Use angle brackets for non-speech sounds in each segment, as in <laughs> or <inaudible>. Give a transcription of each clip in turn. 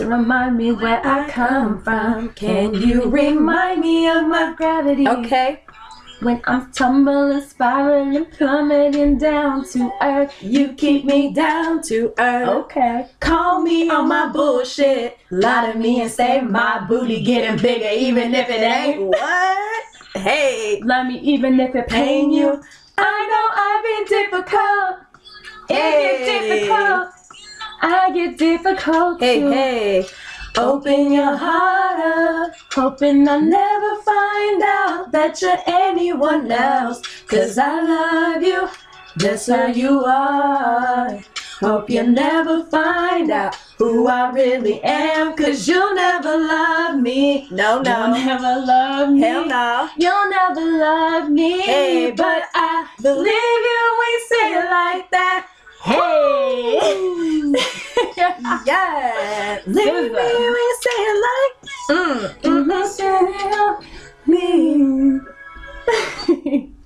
to remind me where I come from. Can you remind me of my gravity? Okay. When I'm tumbling, spiraling, plummeting down to earth, You keep me down to earth. Okay. Call me on my bullshit. Lie to me and say my booty getting bigger, even if it ain't. <laughs> What? Hey. Love me even if it pain you. I know I've been difficult. It Hey. get difficult. I get difficult Hey, too. hey. Open your heart up, hoping I'll never find out that you're anyone else. Cause I love you just how you are. Hope you never find out who I really am. Cause you'll never love me. No, no. You'll never love me. Hell no. You'll never love me. Hey, but I believe you when you say it like that. Hey. <laughs> Yeah. Leave me when you say it like. Mm, mm, me.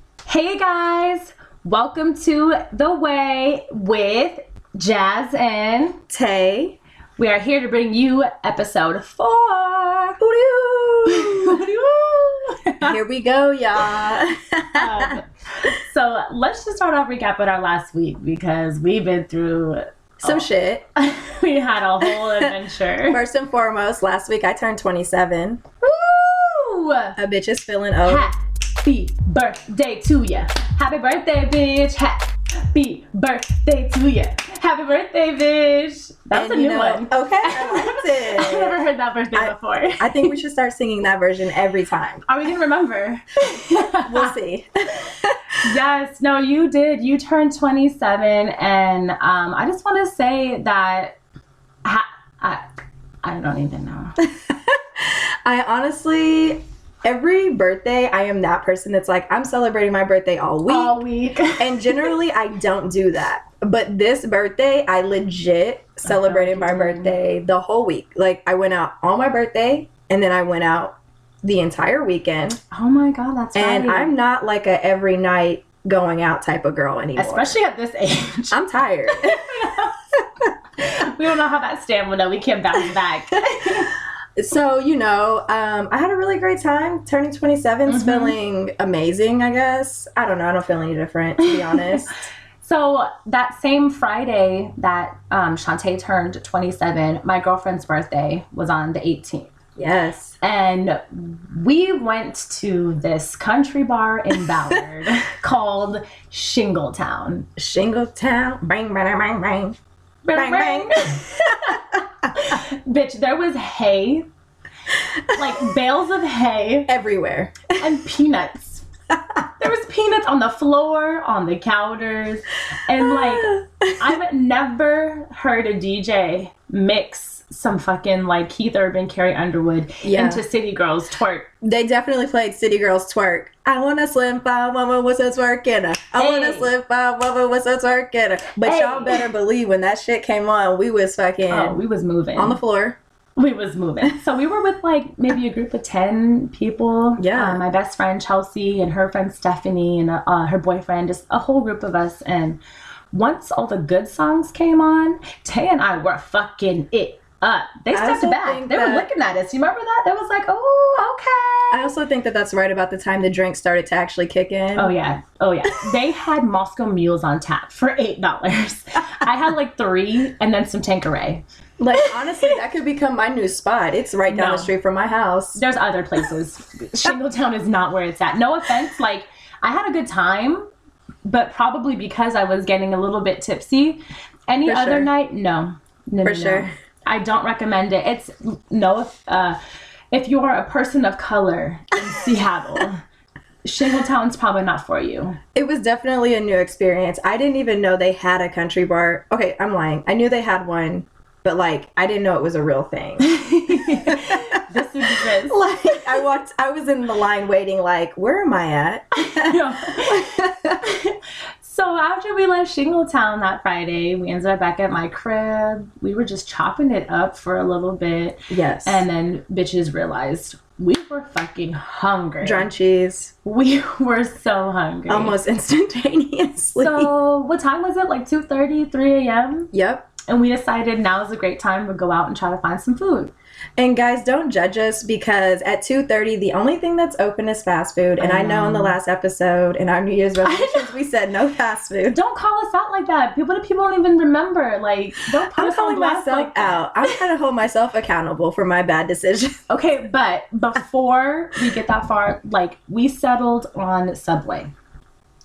<laughs> hey guys, welcome to The Way with Jazz and Tae. we are here to bring you episode four. <laughs> Here we go, y'all. Um, so let's just start off recap recapping our last week because we've been through Some shit. <laughs> we had a whole <laughs> adventure. First and foremost, last week I turned 27. Woo! A bitch is feeling old. Happy birthday to ya. Happy birthday, bitch. Happy birthday to you. Happy birthday, bitch. That's And a new know- one. Okay, I. <laughs> I've never heard that birthday I- before. I think we should start singing that version every time. Are we gonna remember? <laughs> We'll see. <laughs> yes, no, you did. You turned 27, and um, I just want to say that ha- I, I don't even know. I honestly, every birthday, I am that person that's like, I'm celebrating my birthday all week. All week. <laughs> and generally, I don't do that. But this birthday, I legit celebrated my you did. birthday the whole week. Like, I went out on my birthday, and then I went out the entire weekend. oh my god, that's And right. I'm not like a every night going out type of girl anymore. especially at this age. I'm tired. <laughs> we don't know how that stamina we can bounce back. <laughs> so, you know, um, I had a really great time. Turning 27 is Mhm. feeling amazing, I guess. I don't know. I don't feel any different, to be <laughs> honest. So that same Friday that um, Shantae turned 27, my girlfriend's birthday was on the 18th. yes. And we went to this country bar in <laughs> Ballard called Shingletown. Shingletown. Bang, bang, bang, bang. Bang, bang. <laughs> Bitch, there was hay, like bales of hay Everywhere. and peanuts. There was peanuts on the floor, on the counters, and like I've never heard a DJ mix some fucking like Keith Urban, Carrie Underwood Yeah. into City Girls twerk. They definitely played City Girls Twerk. I want to slim fine woman with a twerk in her. I want to Hey. slim fine woman with a twerk in her. But Hey. y'all better believe when that shit came on, we was fucking Oh, we was moving. on the floor. we was moving. So we were with like maybe a group of ten people. Yeah. Uh, my best friend Chelsea and her friend Stephanie and uh, her boyfriend, just a whole group of us. And once all the good songs came on, Tae and I were fucking it up. They stepped back. They were looking at us. You remember that? That was like, oh, okay. I also think that that's right about the time the drink started to actually kick in. Oh yeah, oh yeah. They had Moscow Mules on tap for eight dollars. <laughs> I had like three, and then some Tanqueray. Like honestly, that could become my new spot. It's right down No. the street from my house. There's other places. <laughs> Shingletown is not where it's at. No offense, like I had a good time, but probably because I was getting a little bit tipsy. Any For other sure. night, no, no, For no. sure. I don't recommend it. It's no. Uh, if you are a person of color in <laughs> Seattle, Shingletown's probably not for you. It was definitely a new experience. I didn't even know they had a country bar. Okay, I'm lying. I knew they had one, but like I didn't know it was a real thing. <laughs> this exists. <laughs> like I walked I was in the line waiting like, where am I at? So after we left Shingletown that Friday, we ended up back at my crib. We were just chopping it up for a little bit, yes. and then bitches realized we were fucking hungry. Drum cheese. We <laughs> were so hungry. Almost <laughs> instantaneously. So what time was it? Like 2:30, 3 a.m. yep. and we decided now is a great time to go out and try to find some food. And guys, don't judge us because at 2:30 the only thing that's open is fast food. And I, I know in the last episode in our New Year's <laughs> resolutions we said no fast food. Don't call us out like that. People people don't even remember. Like, don't put I'm us calling myself like out. I'm trying to hold myself accountable for my bad decisions. Okay, but before we get that far, like we settled on Subway.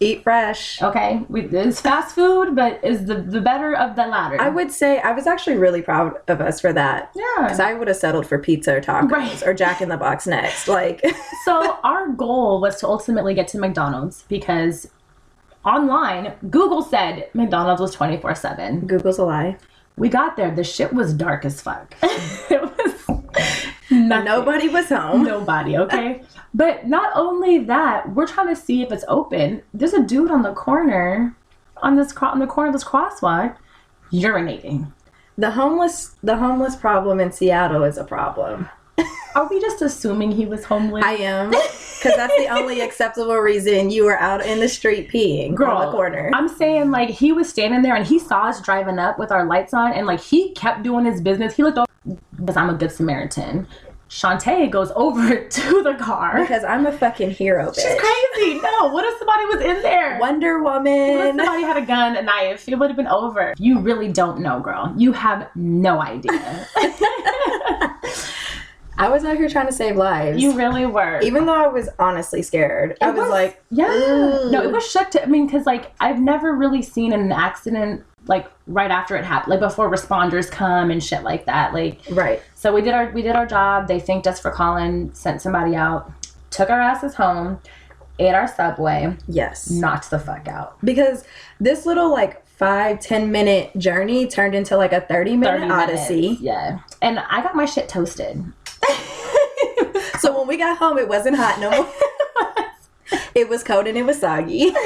Eat fresh. Okay, we, it's fast food, but is the the better of the latter. I would say I was actually really proud of us for that. yeah. Because I would have settled for pizza or tacos Right. or Jack in the Box next. Like, <laughs> so our goal was to ultimately get to McDonald's because online Google said McDonald's was twenty four seven. Google's a lie. We got there, the shit was dark as fuck. <laughs> it was nothing. Nobody was home. Nobody, okay? but not only that, we're trying to see if it's open. There's a dude on the corner, on this on the corner of this crosswalk, urinating. The homeless, the homeless problem in Seattle is a problem. Are we just assuming he was homeless? I am, because that's the only <laughs> acceptable reason you were out in the street peeing on the corner. I'm saying like he was standing there and he saw us driving up with our lights on and like he kept doing his business. He looked over because I'm a good Samaritan. Shantae goes over <laughs> to the car. because I'm a fucking hero, She's crazy. No, what if somebody was in there? Wonder Woman. What if somebody had a gun, a knife? It would have been over. You really don't know, girl. You have no idea. <laughs> I was out here trying to save lives. you really were. Even though I was honestly scared, I was, was- like, yeah. Ooh. No, it was shook to. I mean, because like I've never really seen an accident like right after it happened, like before responders come and shit like that. Like right. So we did our we did our job. They thanked us for calling, sent somebody out, took our asses home, ate our subway, Yes. knocked the fuck out. because this little like five ten minute journey turned into like a 30 minute 30 odyssey minutes, Yeah. And I got my shit toasted. <laughs> so when we got home it wasn't hot no more it was cold and it was soggy <laughs>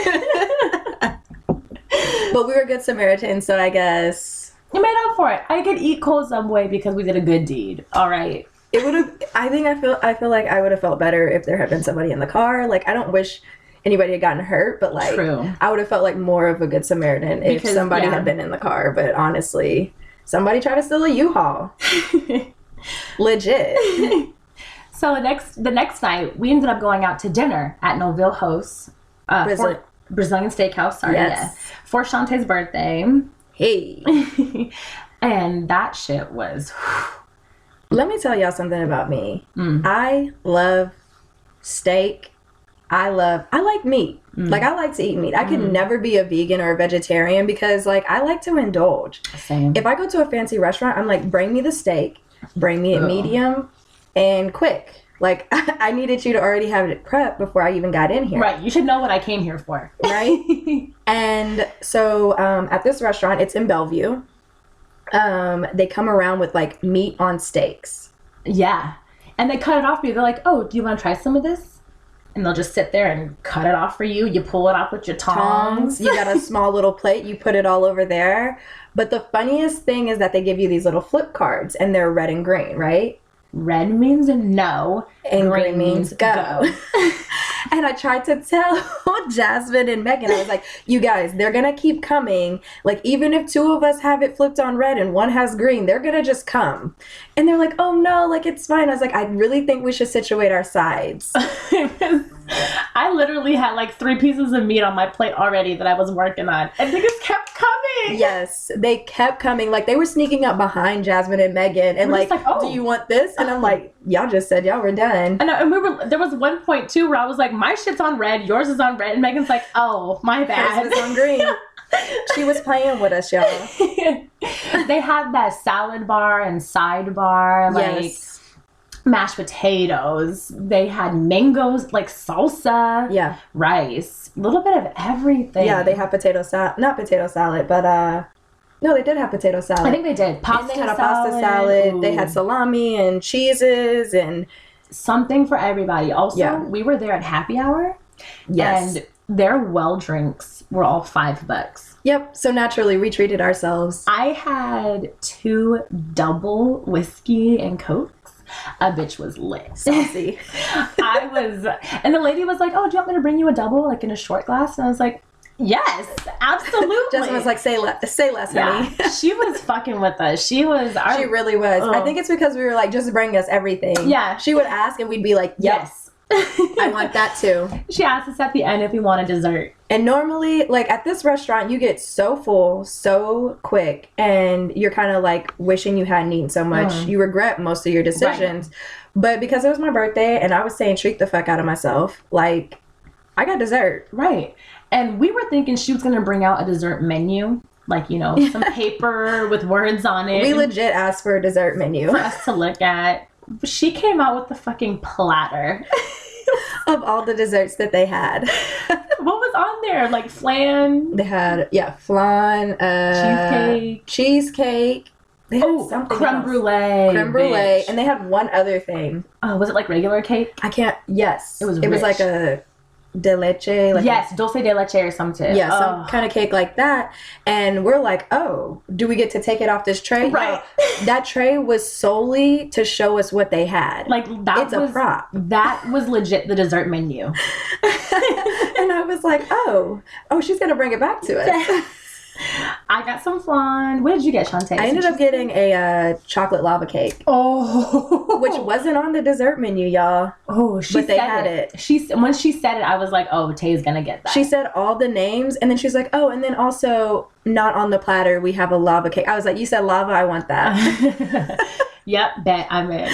but we were good samaritans so i guess You made up for it. I could eat cold subway because we did a good deed. All right. it would have i think i feel i feel like i would have felt better if there had been somebody in the car like i don't wish anybody had gotten hurt but like True. i would have felt like more of a good samaritan if Because, somebody yeah. had been in the car but honestly somebody tried to steal a u-haul <laughs> legit <laughs> So the next the next night we ended up going out to dinner at Noville House. Uh, Brazil- for, Brazilian Steakhouse, sorry, Yes. yeah. For Shantae's birthday. hey <laughs> and that shit was Let me tell y'all something about me. Mm. I love steak. I love I like meat. Mm. Like I like to eat meat. I could never be a vegan or a vegetarian because like I like to indulge. same. If I go to a fancy restaurant, I'm like bring me the steak, bring me it Ugh. medium and quick. Like <laughs> I needed you to already have it prepped before I even got in here. Right, you should know what I came here for. Right? <laughs> And so um, at this restaurant, it's in Bellevue. Um, they come around with like meat on steaks. yeah. And they cut it off for you. They're like, oh, do you want to try some of this? And they'll just sit there and cut it off for you. You pull it off with your tongs. tongs. You got a <laughs> small little plate, you put it all over there. But the funniest thing is that they give you these little flip cards and they're red and green, right? Red means no. And Green green means means go. <laughs> and I tried to tell <laughs> Jasmine and Megan, I was like, you guys, they're gonna keep coming. Like, even if two of us have it flipped on red and one has green, they're gonna just come. And they're like, oh no, like it's fine. I was like, I really think we should situate our sides. <laughs> I literally had like three pieces of meat on my plate already that I was working on. And they just kept coming. Yes, they kept coming. Like they were sneaking up behind Jasmine and Megan, and We're like, like, oh. "Do you want this?" And I'm like, "Y'all just said y'all were done." And, and we were there was one point too where I was like, my shit's on red, yours is on red, and Megan's like, oh, my Hers bad. was on green. she was playing with us, y'all. <laughs> they had that salad bar and sidebar, like yes. mashed potatoes. They had mangoes, like salsa, Yeah. rice, a little bit of everything. Yeah. They had potato salad, not potato salad, but uh, no, they did have potato salad. I think they did. Pasta and they had a pasta salad. They had salami and cheeses and something for everybody. Also, Yeah. we were there at happy hour, yes. and their well drinks were all five bucks. yep. So naturally, we treated ourselves. I had two double whiskey and cokes. A bitch was lit. Saucy. <laughs> I was, and the lady was like, "Oh, do you want me to bring you a double, like in a short glass?" And I was like, Yes, absolutely. <laughs> Jasmine was like, "Say less, say less, yeah, honey." <laughs> she was fucking with us. She was our She really was. I think it's because we were like, just bring us everything. Yeah. She would ask and we'd be like, yes. <laughs> I want that too. She asked us at the end if we want a dessert. And normally, like at this restaurant, you get so full so quick and you're kind of like wishing you hadn't eaten so much. Mm. You regret most of your decisions. But because it was my birthday and I was saying treat the fuck out of myself, like I got dessert. Right. And we were thinking she was gonna bring out a dessert menu, like you know, <laughs> some paper with words on it. We legit asked for a dessert menu for us to look at. She came out with the fucking platter. <laughs> of all the desserts that they had. <laughs> what was on there? Like flan, They had yeah, flan, uh, cheesecake, cheesecake. They had oh, something creme else. brulee, creme brulee, bitch. and they had one other thing. oh, was it like regular cake? I can't. Yes, It was It was like a de leche. Like yes, dulce de leche or something. yeah, some Oh. kind of cake like that. And we're like, oh, do we get to take it off this tray? Right. No, <laughs> that tray was solely to show us what they had. Like that it's was a prop. that was legit the dessert menu. <laughs> and I was like, oh, oh, she's gonna bring it back to us. <laughs> I got some flan. What did you get, Shantae? I ended up getting a uh, chocolate lava cake. oh, Which wasn't on the dessert menu, y'all. oh, she but they said had it. it. She when she said it, I was like, oh, Tae's gonna get that. She said all the names, and then she's like, "Oh, and then also not on the platter, we have a lava cake." I was like, "You said lava, I want that." <laughs> yep, bet I'm in.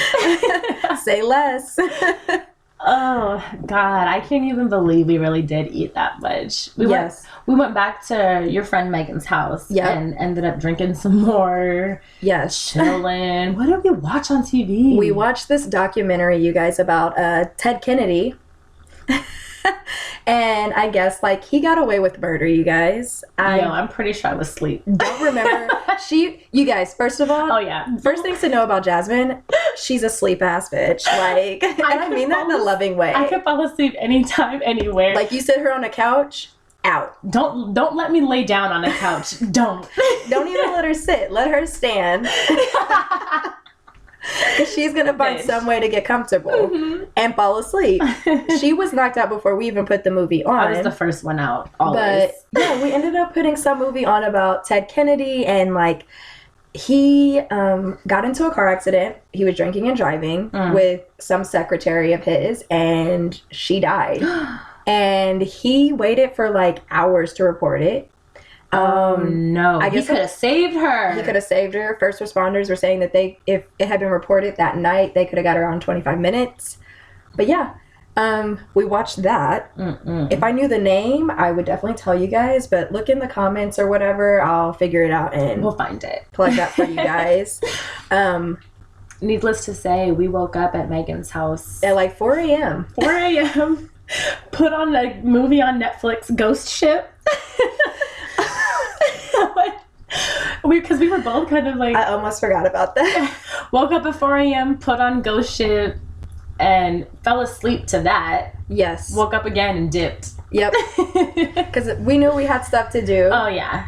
<laughs> Say less. <laughs> oh God, I can't even believe we really did eat that much. We yes, went we went back to your friend Megan's house Yep. and ended up drinking some more, yes. <laughs> chilling. what did we watch on TV? We watched this documentary, you guys, about uh, Ted Kennedy. <laughs> and I guess like he got away with murder, you guys. I Yo, I'm pretty sure I was asleep. don't remember. <laughs> she, you guys. First of all, Oh yeah. first things to know about Jasmine, she's a sleep ass bitch. <laughs> Like, and I, mean that in a loving way. I could fall asleep anytime, anywhere. like you sit her on a couch, out. don't don't let me lay down on a couch. don't. Don't even let her sit. Let her stand. 'Cause <laughs> she's gonna find Bitch. some way to get comfortable Mhm. and fall asleep. <laughs> She was knocked out before we even put the movie on. I was the first one out. Always. But yeah, we ended up putting some movie on about Ted Kennedy and like he um, got into a car accident. He was drinking and driving Mm. with some secretary of his, and she died. <gasps> and he waited for like hours to report it. Um, no, I guess he could have saved her. he could have saved her. First responders were saying that they, if it had been reported that night, they could have got her on 25 minutes. But yeah, um, we watched that. Mm-mm. If I knew the name, I would definitely tell you guys. But look in the comments or whatever. I'll figure it out and We'll find it. plug that for you <laughs> guys. um, Needless to say, we woke up at Megan's house at like 4 a.m. 4 a.m. <laughs> Put on a movie on Netflix, Ghost Ship. <laughs> <laughs> we because we were both kind of like I almost forgot about that. <laughs> woke up at 4 a.m. Put on Ghost Ship and fell asleep to that. yes. Woke up again and dipped. Yep. <laughs> Because we knew we had stuff to do. oh yeah.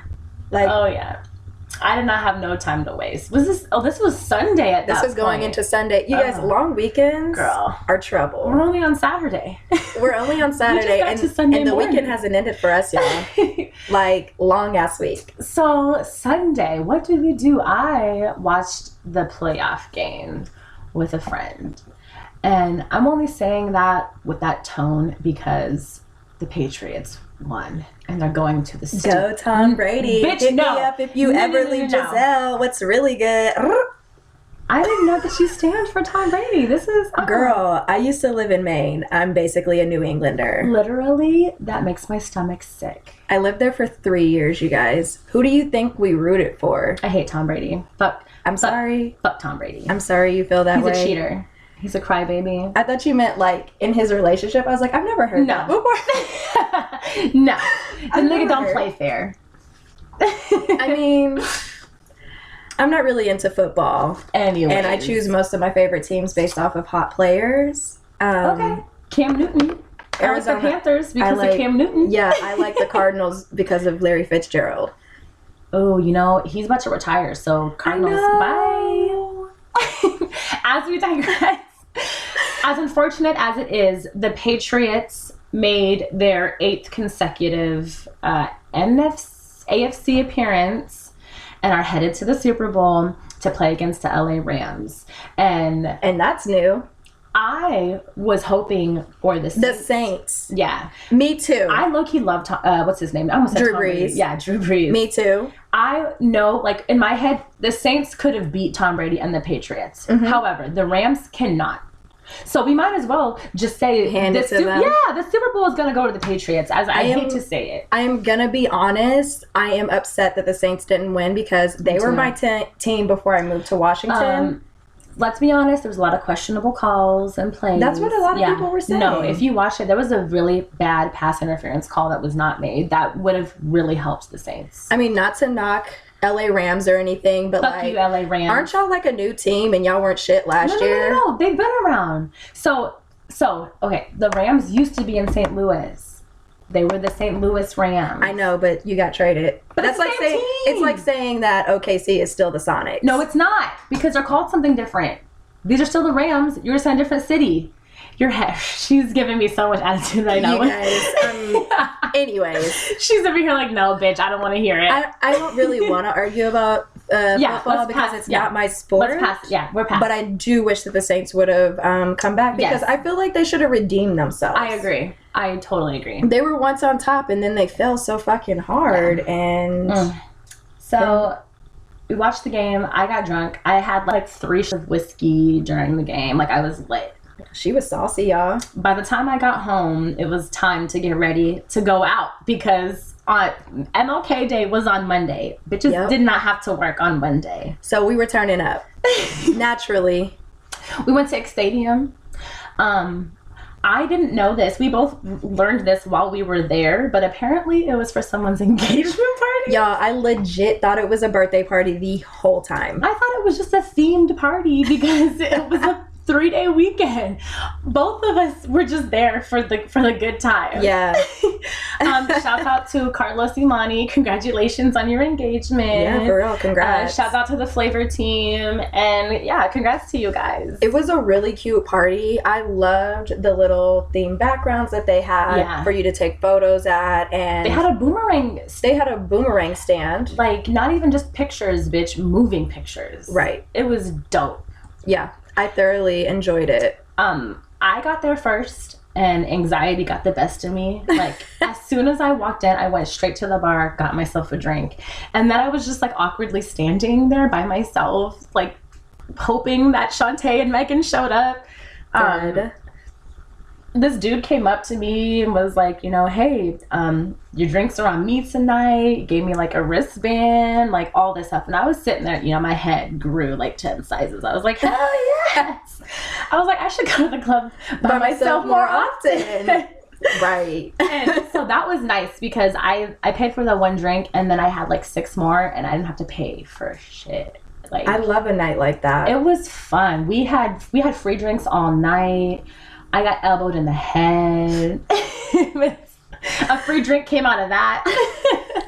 like Oh yeah. I did not have no time to waste. Was this? Oh, this was Sunday at this was going point. into Sunday. You guys, Oh. long weekends Girl. are trouble. We're only on Saturday. We're only on <laughs> Saturday, and, and the weekend hasn't ended for us, y'all. <laughs> like long ass week. so Sunday, what did we do? I watched the playoff game with a friend, and I'm only saying that with that tone because the Patriots won and they're going to the stu- Go Tom Brady. Bitch, Hit no. me up if you No, ever no, no, leave. Gisele. What's really good? I didn't know that she stands for Tom Brady. This is uh, Girl, I used to live in Maine. I'm basically a New Englander. Literally, that makes my stomach sick. I lived there for three years, you guys. Who do you think we rooted for? I hate Tom Brady. Fuck, I'm sorry. fuck Tom Brady. I'm sorry you feel that He's way. He's a cheater. He's a crybaby. I thought you meant like in his relationship. I was like, I've never heard No. that before. <laughs> no, the nigga don't heard. play fair. I mean, I'm not really into football, anyway, and I choose most of my favorite teams based off of hot players. Um, Okay, Cam Newton. I Arizona- like the Panthers because like- of Cam Newton. Yeah, I like the Cardinals <laughs> because of Larry Fitzgerald. Oh, you know he's about to retire, so Cardinals. Bye. <laughs> as we digress, as unfortunate as it is, the Patriots made their eighth consecutive uh, NFC, AFC appearance and are headed to the Super Bowl to play against the LA Rams. And And that's new. I was hoping for the The Saints. Saints. Yeah, Me too. I low key love Tom, uh, what's his name? I almost said Drew Tom Brees. Yeah, Drew Brees. Me too. I know, like in my head, the Saints could have beat Tom Brady and the Patriots. Mm-hmm. However, the Rams cannot. So we might as well just say Hand the it to Su- them. Yeah, the Super Bowl is going to go to the Patriots. As I, am- hate to say it, I am gonna be honest. I am upset that the Saints didn't win because they were too. my te- team before I moved to Washington. um, let's be honest. There was a lot of questionable calls and plays. That's what a lot of people were saying. No, if you watch it, there was a really bad pass interference call that was not made. That would have really helped the Saints. I mean, not to knock LA Rams or anything, but Fuck like, you, LA Rams. aren't y'all like a new team and y'all weren't shit last No, no, year? no, no, no. They've been around. So, so okay. The Rams used to be in St. Louis. They were the St. Louis Rams. I know, but you got traded. But that's like saying team. it's like saying that OKC is still the Sonics. No, it's not because they're called something different. These are still the Rams. You're just in a different city. Your head. She's giving me so much attitude right now. you guys. Um, <laughs> anyways, She's over here like, no, bitch. I don't want to hear it. I, I don't really want to argue about uh, Yeah, football because pass- it's yeah. not my sport. Let's pass. Yeah, we're past. But I do wish that the Saints would have um, come back because Yes. I feel like they should have redeemed themselves. I agree. I totally agree. They were once on top and then they fell so fucking hard and Mm. So we watched the game. I got drunk. I had like three shots of whiskey during the game. Like I was lit. She was saucy, y'all. By the time I got home, it was time to get ready to go out because on MLK Day was on Monday. Bitches Yep. did not have to work on Monday. So we were turning up <laughs> naturally. We went to X Stadium. Um, I didn't know this. We both learned this while we were there, but apparently it was for someone's <laughs> engagement party. Y'all, I legit thought it was a birthday party the whole time. I thought it was just a themed party because it was a <laughs> three day weekend. Both of us were just there for the for the good time. Yeah. <laughs> um, shout out to Carlos Imani. Congratulations on your engagement. Yeah, for real. Uh, Congrats. shout out to the flavor team and yeah, congrats to you guys. It was a really cute party. I loved the little theme backgrounds that they had Yeah. for you to take photos at, and they had a boomerang, they had a boomerang stand. like not even just pictures, bitch, moving pictures. Right. It was dope. Yeah, I thoroughly enjoyed it. um i got there first and anxiety got the best of me like <laughs> as soon as i walked in i went straight to the bar got myself a drink and then i was just like awkwardly standing there by myself like hoping that Shantae and Megan showed up um. This dude came up to me and was like, you know, hey, um, your drinks are on me tonight. Gave me like a wristband, like all this stuff. And I was sitting there, you know, my head grew like 10 sizes. I was like, hell <laughs> yes. I was like, I should go to the club by, myself, more often. right. <laughs> and so that was nice because I, I paid for the one drink and then I had like six more and I didn't have to pay for shit. Like I love a night like that. it was fun. We had we had free drinks all night. I got elbowed in the head. <laughs> a free drink came out of that.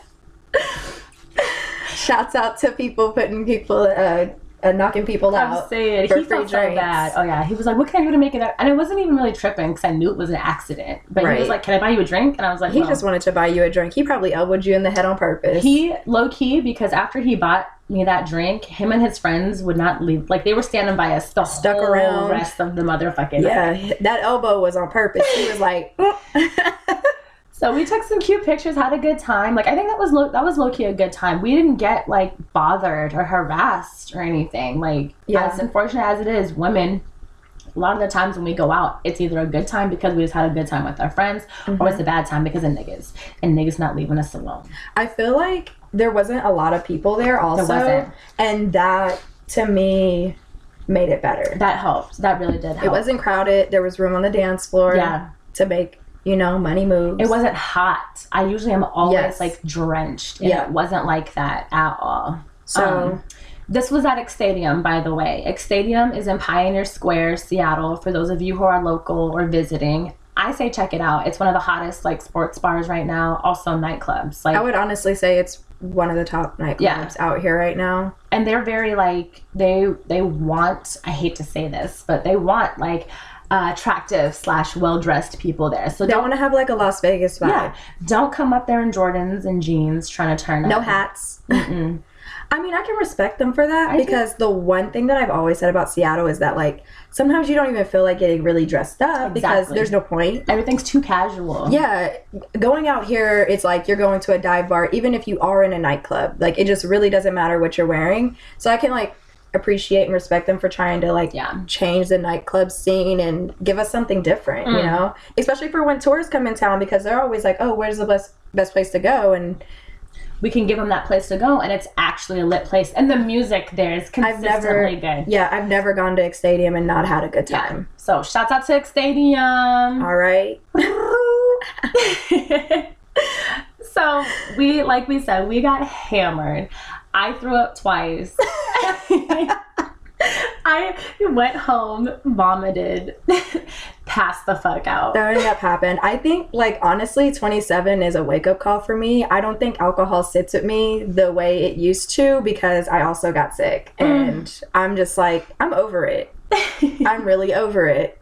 Shouts out to people putting people, uh, uh knocking people I'm out. saying for he free felt so drinks. bad. Oh yeah, he was like, "What can I do to make it?" Up? And I wasn't even really tripping because I knew it was an accident. But he was like, "Can I buy you a drink?" And I was like, He well. just wanted to buy you a drink. He probably elbowed you in the head on purpose. He low key because after he bought me that drink, him and his friends would not leave. Like they were standing by us the Stuck whole around. rest of the motherfucking night. yeah, that elbow was on purpose. He was like, <laughs> <laughs> So we took some cute pictures, had a good time. Like I think that was low, that was low key a good time. We didn't get like bothered or harassed or anything. Like Yeah. as unfortunate as it is, women. A lot of the times when we go out, it's either a good time because we just had a good time with our friends, or it's mm-hmm. a bad time because of niggas, and niggas not leaving us alone. I feel like there wasn't a lot of people there also. wasn't. And that to me made it better. That helped. That really did help. It wasn't crowded. There was room on the dance floor Yeah. to make, you know, money moves. It wasn't hot. I usually am always Yes. like drenched. Yeah. It wasn't like that at all. So Um, This was at X Stadium, by the way. X Stadium is in Pioneer Square, Seattle. For those of you who are local or visiting, I say check it out. It's one of the hottest like sports bars right now. Also nightclubs, like, I would honestly say it's one of the top nightclubs Yeah. out here right now. and they're very like they they want. I hate to say this, but they want like uh, attractive slash well dressed people there. So They don't want to have like a Las Vegas vibe. yeah, don't come up there in Jordans and jeans trying to turn No up. hats. Mm-mm. I mean, I can respect them for that I do. because the one thing that I've always said about Seattle is that like sometimes you don't even feel like getting really dressed up because there's no point. Everything's too casual. Yeah, going out here, it's like you're going to a dive bar, even if you are in a nightclub. Like it just really doesn't matter what you're wearing. So I can like appreciate and respect them for trying to like Yeah. change the nightclub scene and give us something different, you Mm. know? Especially for when tourists come in town because they're always like, "Oh, where's the best best place to go?" And we can give them that place to go, and it's actually a lit place, and the music there is I've never consistently good. yeah, I've never gone to X Stadium and not had a good Yeah. time. So shouts out to X Stadium. All right. <laughs> so we, like we said, we got hammered. I threw up twice. <laughs> <laughs> <laughs> I went home, vomited, <laughs> passed the fuck out. That ended up happened. I think, like, honestly, 27 is a wake up call for me. I don't think alcohol sits with me the way it used to because I also got sick. And I'm just like, I'm over it. <laughs> I'm really over it.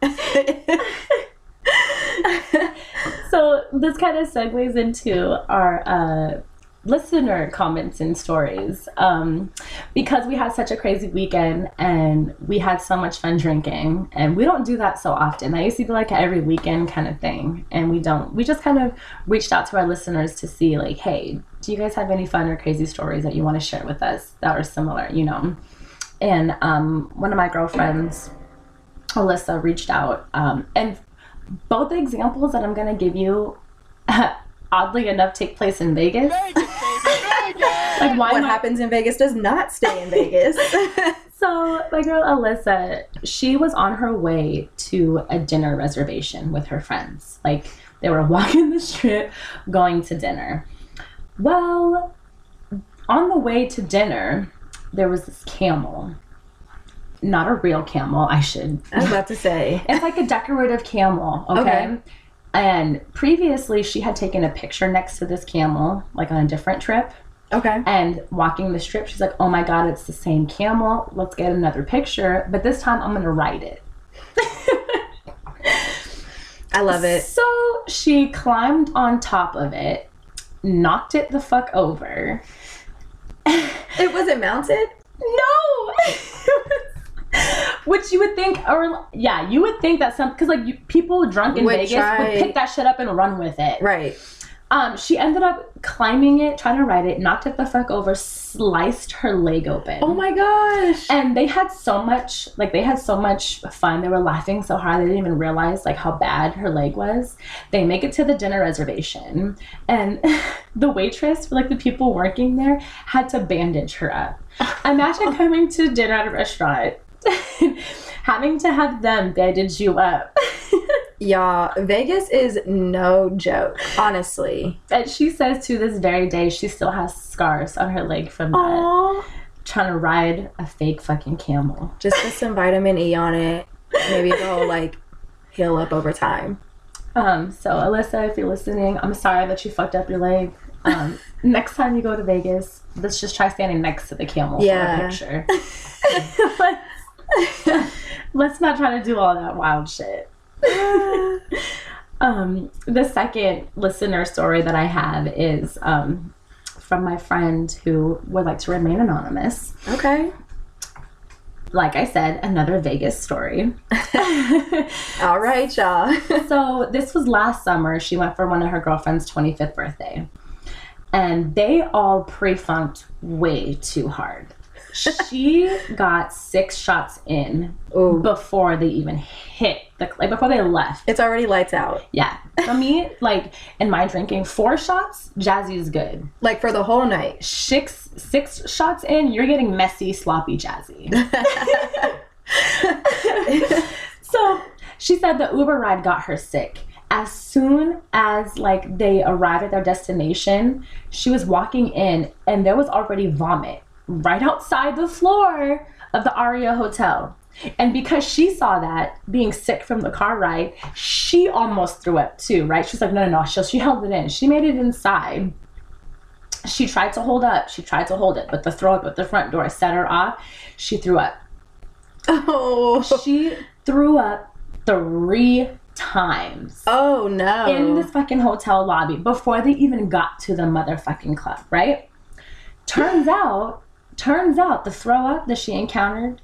so this kind of segues into our uh, listener comments and stories um, because we had such a crazy weekend and we had so much fun drinking. And we don't do that so often. That used to be like every weekend kind of thing. And we don't we just kind of reached out to our listeners to see like hey do you guys have any fun or crazy stories that you want to share with us that are similar you know? And um, one of my girlfriends alyssa reached out um, and both examples that i'm going to give you <laughs> oddly enough take place in vegas <laughs> like why what am happens in Vegas does not stay in Vegas. <laughs> so my girl alyssa she was on her way to a dinner reservation with her friends like they were walking the strip going to dinner well on the way to dinner there was this camel not a real camel i should I was about to say. it's like a decorative camel, okay? Okay. And previously, she had taken a picture next to this camel, like on a different trip. Okay. And walking the strip, she's like, oh my God, it's the same camel. Let's get another picture. But this time, I'm going to ride it. <laughs> I love it. So she climbed on top of it, knocked it the fuck over. It wasn't mounted? <laughs> No! <laughs> Which you would think, or yeah, you would think that some, because like you, people drunk in Would Vegas try- would pick that shit up and run with it. Right. Um, she ended up climbing it, trying to ride it, knocked it the fuck over, sliced her leg open. Oh my gosh. And they had so much, like they had so much fun. They were laughing so hard they didn't even realize like how bad her leg was. They make it to the dinner reservation, and <laughs> the waitress, like the people working there, had to bandage her up. Imagine coming to dinner at a restaurant, <laughs> having to have them bandage you up. <laughs> Y'all, Vegas is no joke, honestly. And she says to this very day she still has scars on her leg from that. Aww. Trying to ride a fake fucking camel. Just put some vitamin E on it. Maybe it'll <laughs> like heal up over time. Um, so Alyssa, if you're listening, I'm sorry that you fucked up your leg. Um, next time you go to Vegas, let's just try standing next to the camel Yeah. for a picture. <laughs> let's, not try to do all that wild shit. <laughs> um, the second listener story that I have is um, from my friend who would like to remain anonymous. Okay. Like I said, another Vegas story. <laughs> All right, y'all. so this was last summer. She went for one of her girlfriend's 25th birthday. And they all pre-funked way too hard. She got six shots in Ooh. before they even hit the like before they left. It's already lights out. Yeah. For me, like in my drinking, four shots, jazzy is good. Like for the whole night. Six six shots in, you're getting messy, sloppy, jazzy. <laughs> so she said the Uber ride got her sick. As soon as like they arrived at their destination, she was walking in and there was already vomit right outside the floor of the Aria Hotel. And because she saw that being sick from the car ride, she almost threw up too, right? She's like, no, no, no. She, she held it in. She made it inside. She tried to hold up. She tried to hold it, but the throw up at the front door set her off. She threw up Oh. she threw up three times Oh no. in this fucking hotel lobby before they even got to the motherfucking club, right? Turns out, turns out the throw up that she encountered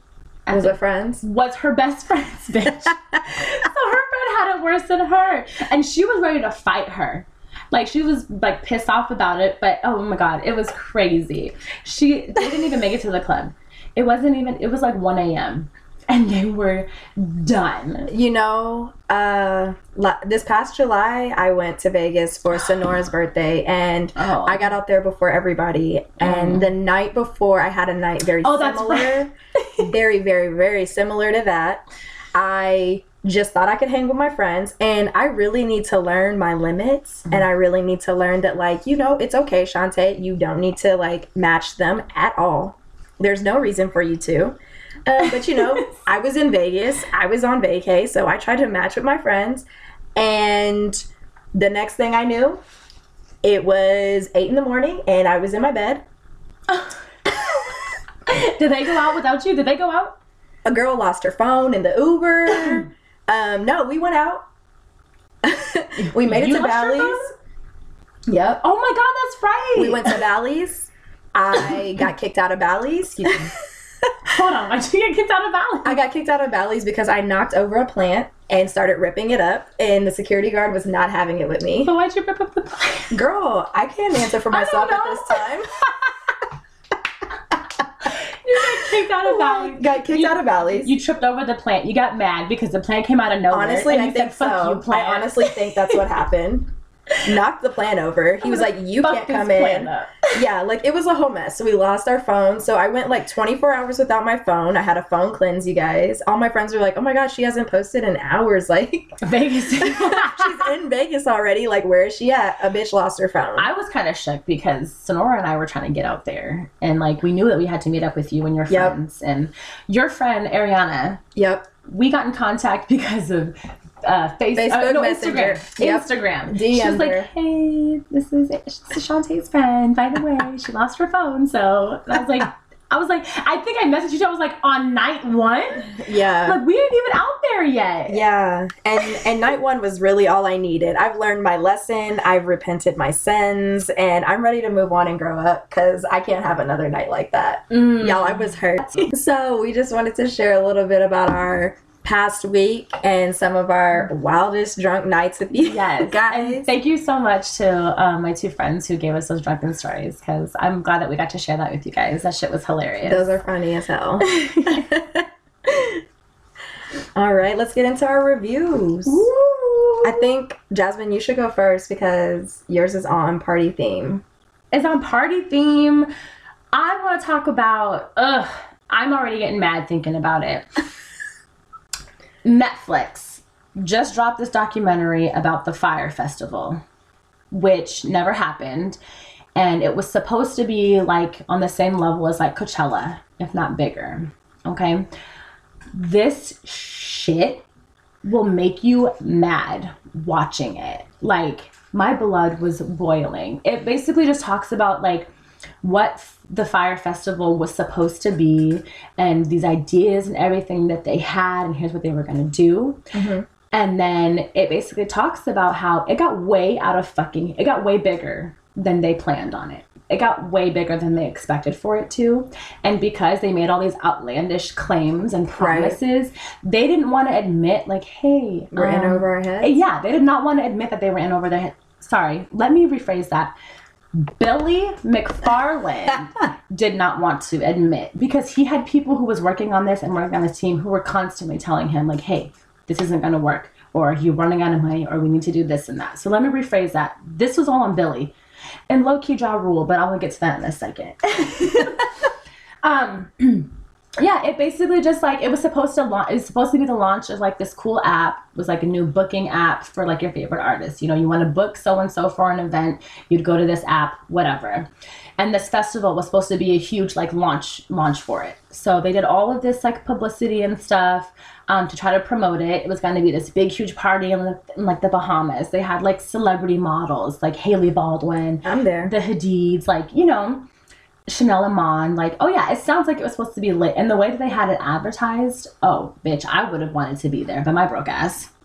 was the it friends? was her best friend's <laughs> bitch. so her friend had it worse than her. And she was ready to fight her. Like she was like pissed off about it, but oh my god, it was crazy. She they didn't even make it to the club. It wasn't even it was like 1 a.m. And they were done. You know, uh, this past July, I went to Vegas for <gasps> Sonora's birthday, and Oh. I got out there before everybody. And the night before, I had a night very Oh, that's similar, <laughs> very, very, very similar to that. I just thought I could hang with my friends, and I really need to learn my limits, and I really need to learn that, like, you know, it's okay, Shantae. You don't need to like match them at all. There's no reason for you to. Uh, <laughs> but you know, I was in Vegas. I was on vacay, so I tried to match with my friends. And the next thing I knew, it was eight in the morning, and I was in my bed. <laughs> Did they go out without you? Did they go out? A girl lost her phone in the Uber. <clears throat> um, no, we went out. <laughs> we made it You to Bally's. Yep. Oh my god, that's right. We went to Bally's. I got kicked out of Bally's. Hold on, why'd you get kicked out of Valley? I got kicked out of Bally's because I knocked over a plant and started ripping it up, and the security guard was not having it with me. But why'd you rip up the plane? Girl, I can't answer for myself at this time. <laughs> You got kicked out of oh Valley. Got kicked You- out of Bally's. You tripped over the plant. You got mad because the plant came out of nowhere. honestly, and I think said, so. You, plant. I honestly think that's what <laughs> happened. Knocked the plan over. He was like, "You can't come in." <laughs> Yeah, like it was a whole mess. So we lost our phone. So I went like 24 hours without my phone. I had a phone cleanse, you guys. All my friends were like, "Oh my gosh, she hasn't posted in hours." <laughs> Like Vegas. <laughs> she's in Vegas already. Like where is she at? A bitch lost her phone. I was kind of shook because Sonora and I were trying to get out there, and like we knew that we had to meet up with you and your Yep. friends, and your friend Ariana. yep. We got in contact because of uh, face, Facebook uh, no, Messenger. Instagram. Yep. Instagram. She was like, "Hey, this is this is Shantae's friend. By the way, she lost her phone." So I was like, I was like, I think I messaged you. I was like, on night one, Yeah. like we ain't even out there yet. Yeah, and and night one was really all I needed. I've learned my lesson. I've repented my sins, and I'm ready to move on and grow up because I can't have another night like that. Mm. Y'all, I was hurt. So we just wanted to share a little bit about our past week and some of our wildest drunk nights with you <laughs> Yes, And guys. thank you so much to um, my two friends who gave us those drunken stories because I'm glad that we got to share that with you guys. That shit was hilarious. Those are funny as hell. <laughs> all right, let's get into our reviews. I think Jasmine, you should go first because yours is on party theme. It's on party theme. I want to talk about. Ugh, I'm already getting mad thinking about it. <laughs> Netflix just dropped this documentary about the Fyre Festival, which never happened. And it was supposed to be like on the same level as like Coachella, if not bigger. Okay. This shit will make you mad watching it. Like my blood was boiling. It basically just talks about like what the Fyre festival was supposed to be and these ideas and everything that they had and here's what they were going to do. And then it basically talks about how it got way out of fucking it got way bigger than they planned on it. It got way bigger than they expected for it to. And because they made all these outlandish claims and promises, they didn't want to admit, like, hey, We're in um, over our heads. yeah, they did not want to admit that they were in over their head. Sorry, let me rephrase that. Billy McFarland <laughs> did not want to admit because he had people who was working on this and working on his team who were constantly telling him like, "Hey, this isn't going to work," or "You're running out of money," or "We need to do this and that." So let me rephrase that. This was all on Billy, and low key Ja Rule, but I will get to that in a second. <laughs> um. <clears throat> yeah, it basically just like it was supposed to launch. It was supposed to be the launch of like this cool app. It was like a new booking app for like your favorite artist. You know, you want to book so and so for an event, you'd go to this app, whatever. And this festival was supposed to be a huge like launch launch for it. So they did all of this like publicity and stuff um, to try to promote it. It was going to be this big huge party in, the, in like the Bahamas. They had like celebrity models like Hailey Baldwin I'm there. the Hadids, like, you know. Chanel Iman, like, oh yeah, it sounds like it was supposed to be lit. And the way that they had it advertised, oh, bitch, I would have wanted to be there, but my broke ass. <laughs>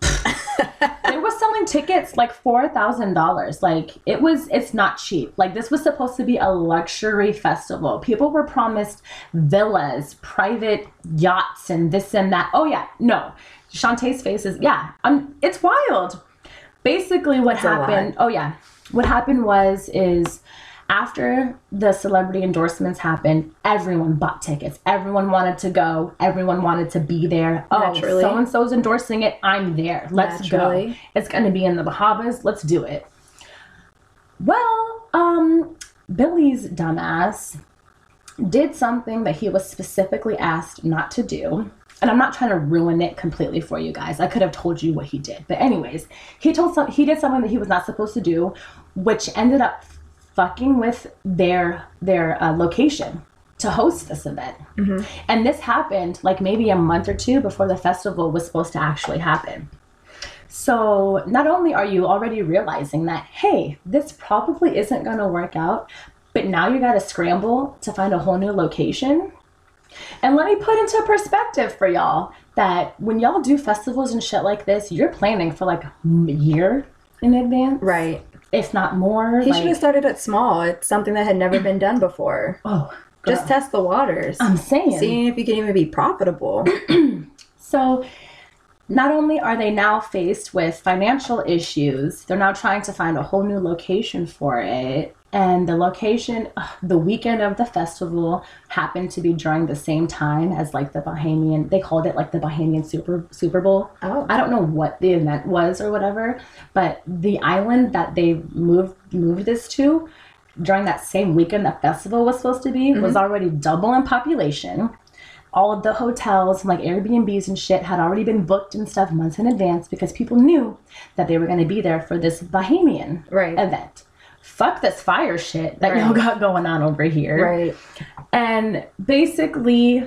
they were selling tickets like four thousand dollars. Like it was, it's not cheap. Like this was supposed to be a luxury festival. People were promised villas, private yachts, and this and that. Oh yeah, no. Shantae's face is yeah. Um, it's wild. Basically, what happened? Oh yeah, what happened was is after the celebrity endorsements happened, everyone bought tickets. Everyone wanted to go. Everyone wanted to be there. Oh, so and so's endorsing it. I'm there. Let's Naturally. go. It's going to be in the Bahamas. Let's do it. Well, um, Billy's dumbass did something that he was specifically asked not to do. And I'm not trying to ruin it completely for you guys. I could have told you what he did. But anyways, he told some he did something that he was not supposed to do, which ended up fucking with their their uh, location to host this event. And this happened like maybe a month or two before the festival was supposed to actually happen. So, not only are you already realizing that, hey, this probably isn't going to work out, but now you got to scramble to find a whole new location. And let me put into perspective for y'all that when y'all do festivals and shit like this, you're planning for like a year in advance, Right. If not more. He like, should have started it small. It's something that had never been done before. <clears throat> oh, Just test the waters. I'm saying. Seeing if you can even be profitable. <clears throat> <clears throat> So, not only are they now faced with financial issues, they're now trying to find a whole new location for it. And the location, the weekend of the festival, happened to be during the same time as like the Bahamian. They called it like the Bahamian Super Super Bowl. Oh. I don't know what the event was or whatever, but the island that they moved moved this to during that same weekend the festival was supposed to be mm-hmm. was already double in population all of the hotels, like Airbnbs and shit, had already been booked and stuff months in advance because people knew that they were going to be there for this Bahamian Right. event. Fuck this fire shit that y'all Right. got going on over here. right. And basically,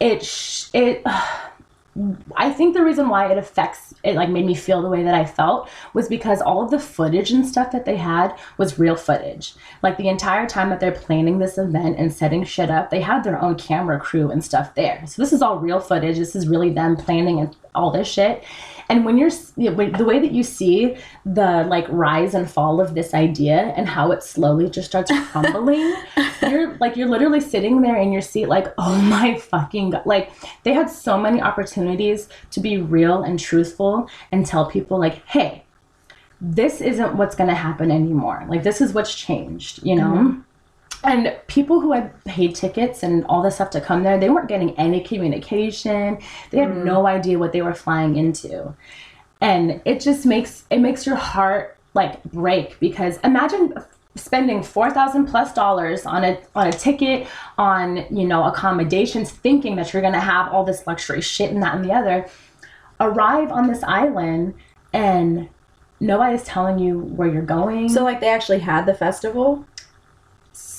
it sh- it. I think the reason why it affects it like made me feel the way that I felt was because all of the footage and stuff that they had was real footage. Like the entire time that they're planning this event and setting shit up, they had their own camera crew and stuff there. So this is all real footage. This is really them planning and all this shit. And when you're when- the way that you see the like rise and fall of this idea and how it slowly just starts <laughs> crumbling, you're like you're literally sitting there in your seat like, "Oh <laughs> my fucking god." Like they had so many opportunities to be real and truthful and tell people like, "Hey, this isn't what's going to happen anymore. Like this is what's changed, you know?" Mm-hmm. And people who had paid tickets and all this stuff to come there, they weren't getting any communication. They had no mm. idea what they were flying into. And it just makes it makes your heart like break because imagine spending 4000 plus dollars on a on a ticket on you know accommodations thinking that you're going to have all this luxury shit and that and the other arrive on this island and nobody's telling you where you're going So like they actually had the festival.